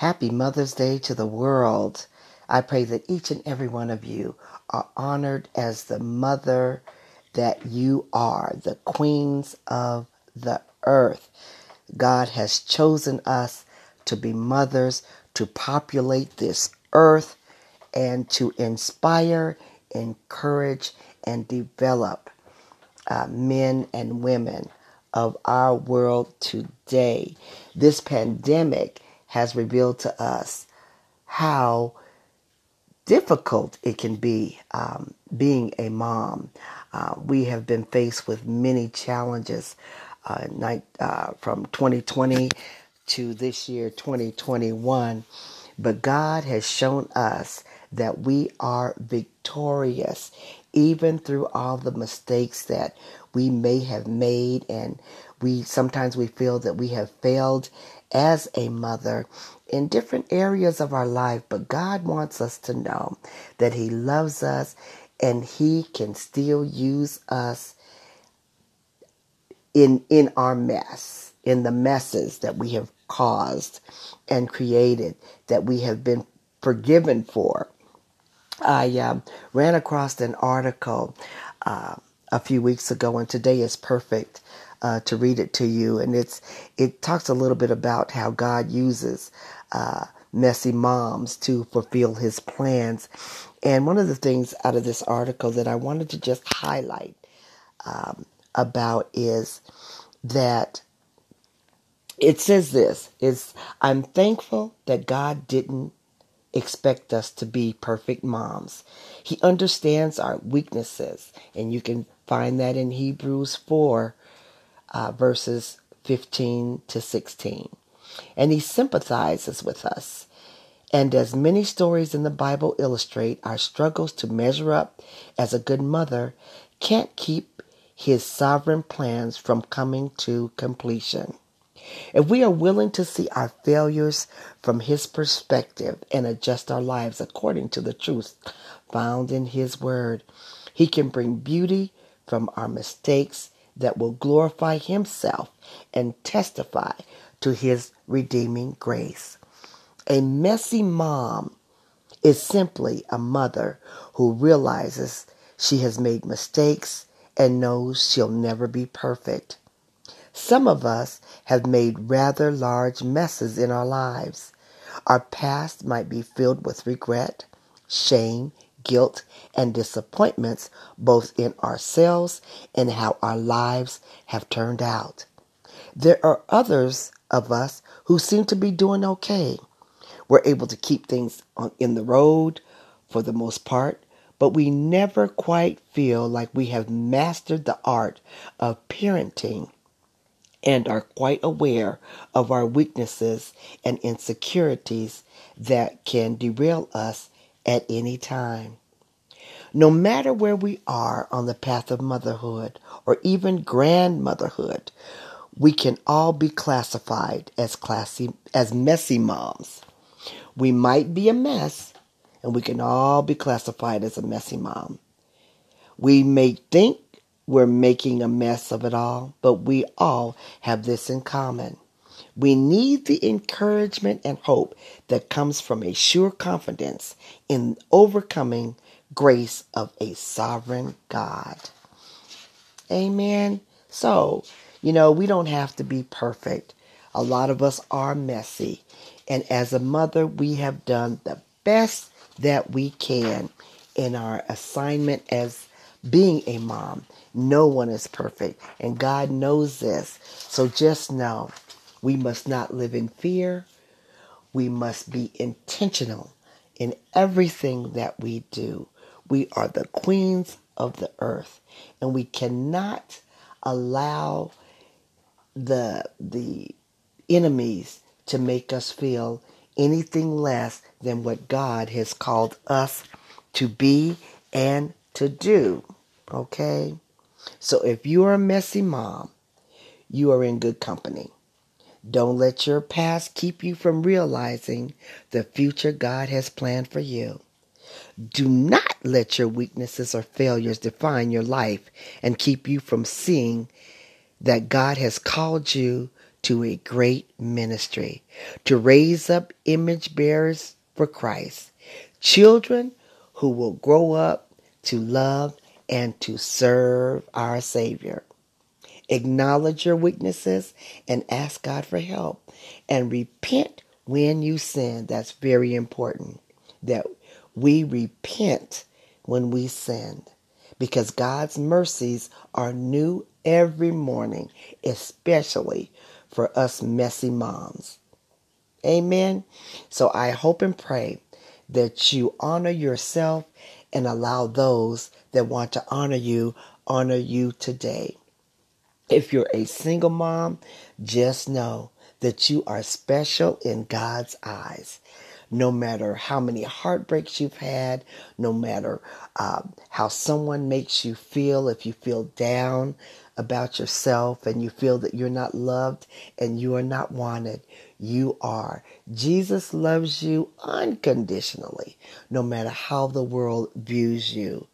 Happy Mother's Day to the world. I pray that each and every one of you are honored as the mother that you are, the queens of the earth. God has chosen us to be mothers, to populate this earth, and to inspire, encourage, and develop uh, men and women of our world today. This pandemic has revealed to us how difficult it can be um, being a mom. Uh, we have been faced with many challenges uh, night, uh, from 2020 to this year, 2021. But God has shown us that we are victorious, even through all the mistakes that we may have made, and we sometimes we feel that we have failed as a mother in different areas of our life. But God wants us to know that He loves us, and He can still use us in in our mess, in the messes that we have caused and created, that we have been forgiven for. I um, ran across an article uh, a few weeks ago, and today is perfect uh, to read it to you. And it's it talks a little bit about how God uses uh, messy moms to fulfill His plans. And one of the things out of this article that I wanted to just highlight um, about is that it says this is I'm thankful that God didn't expect us to be perfect moms. He understands our weaknesses, and you can find that in Hebrews 4, uh, verses 15 to 16. And he sympathizes with us. And as many stories in the Bible illustrate, our struggles to measure up as a good mother can't keep his sovereign plans from coming to completion. If we are willing to see our failures from His perspective and adjust our lives according to the truth found in His Word, He can bring beauty from our mistakes that will glorify Himself and testify to His redeeming grace. A messy mom is simply a mother who realizes she has made mistakes and knows she'll never be perfect. Some of us have made rather large messes in our lives. Our past might be filled with regret, shame, guilt, and disappointments, both in ourselves and how our lives have turned out. There are others of us who seem to be doing okay. We're able to keep things on, in the road for the most part, but we never quite feel like we have mastered the art of parenting and are quite aware of our weaknesses and insecurities that can derail us at any time. No matter where we are on the path of motherhood or even grandmotherhood, we can all be classified as classy as messy moms. We might be a mess, and we can all be classified as a messy mom. We may think we're making a mess of it all, but we all have this in common. We need the encouragement and hope that comes from a sure confidence in overcoming grace of a sovereign God. Amen. So, you know, we don't have to be perfect. A lot of us are messy. And as a mother, we have done the best that we can in our assignment as being a mom. No one is perfect, and God knows this. So just know we must not live in fear. We must be intentional in everything that we do. We are the queens of the earth, and we cannot allow the the enemies to make us feel anything less than what God has called us to be and to do. Okay? So if you are a messy mom, you are in good company. Don't let your past keep you from realizing the future God has planned for you. Do not let your weaknesses or failures define your life and keep you from seeing that God has called you to a great ministry to raise up image bearers for Christ, children who will grow up to love and to serve our Savior. Acknowledge your weaknesses and ask God for help. And repent when you sin. That's very important that we repent when we sin because God's mercies are new every morning, especially for us messy moms. Amen. So I hope and pray that you honor yourself and allow those that want to honor you honor you today. If you're a single mom, just know that you are special in God's eyes. No matter how many heartbreaks you've had, no matter uh, how someone makes you feel, if you feel down about yourself and you feel that you're not loved and you are not wanted, you are. Jesus loves you unconditionally, no matter how the world views you.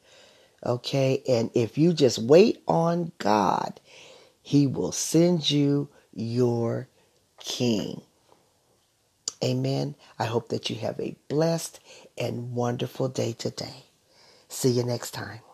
Okay? And if you just wait on God, He will send you your King. Amen. I hope that you have a blessed and wonderful day today. See you next time.